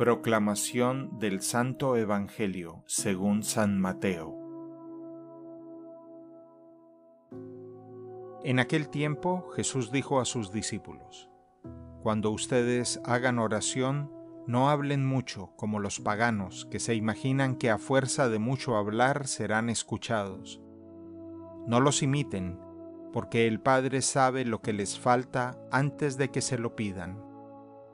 Proclamación del Santo Evangelio según San Mateo. En aquel tiempo Jesús dijo a sus discípulos, Cuando ustedes hagan oración, no hablen mucho como los paganos que se imaginan que a fuerza de mucho hablar serán escuchados. No los imiten, porque el Padre sabe lo que les falta antes de que se lo pidan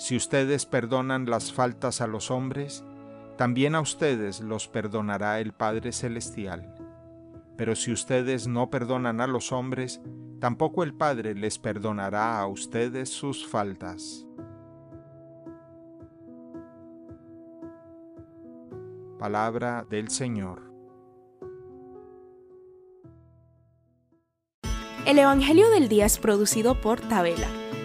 Si ustedes perdonan las faltas a los hombres, también a ustedes los perdonará el Padre Celestial. Pero si ustedes no perdonan a los hombres, tampoco el Padre les perdonará a ustedes sus faltas. Palabra del Señor. El Evangelio del Día es producido por Tabela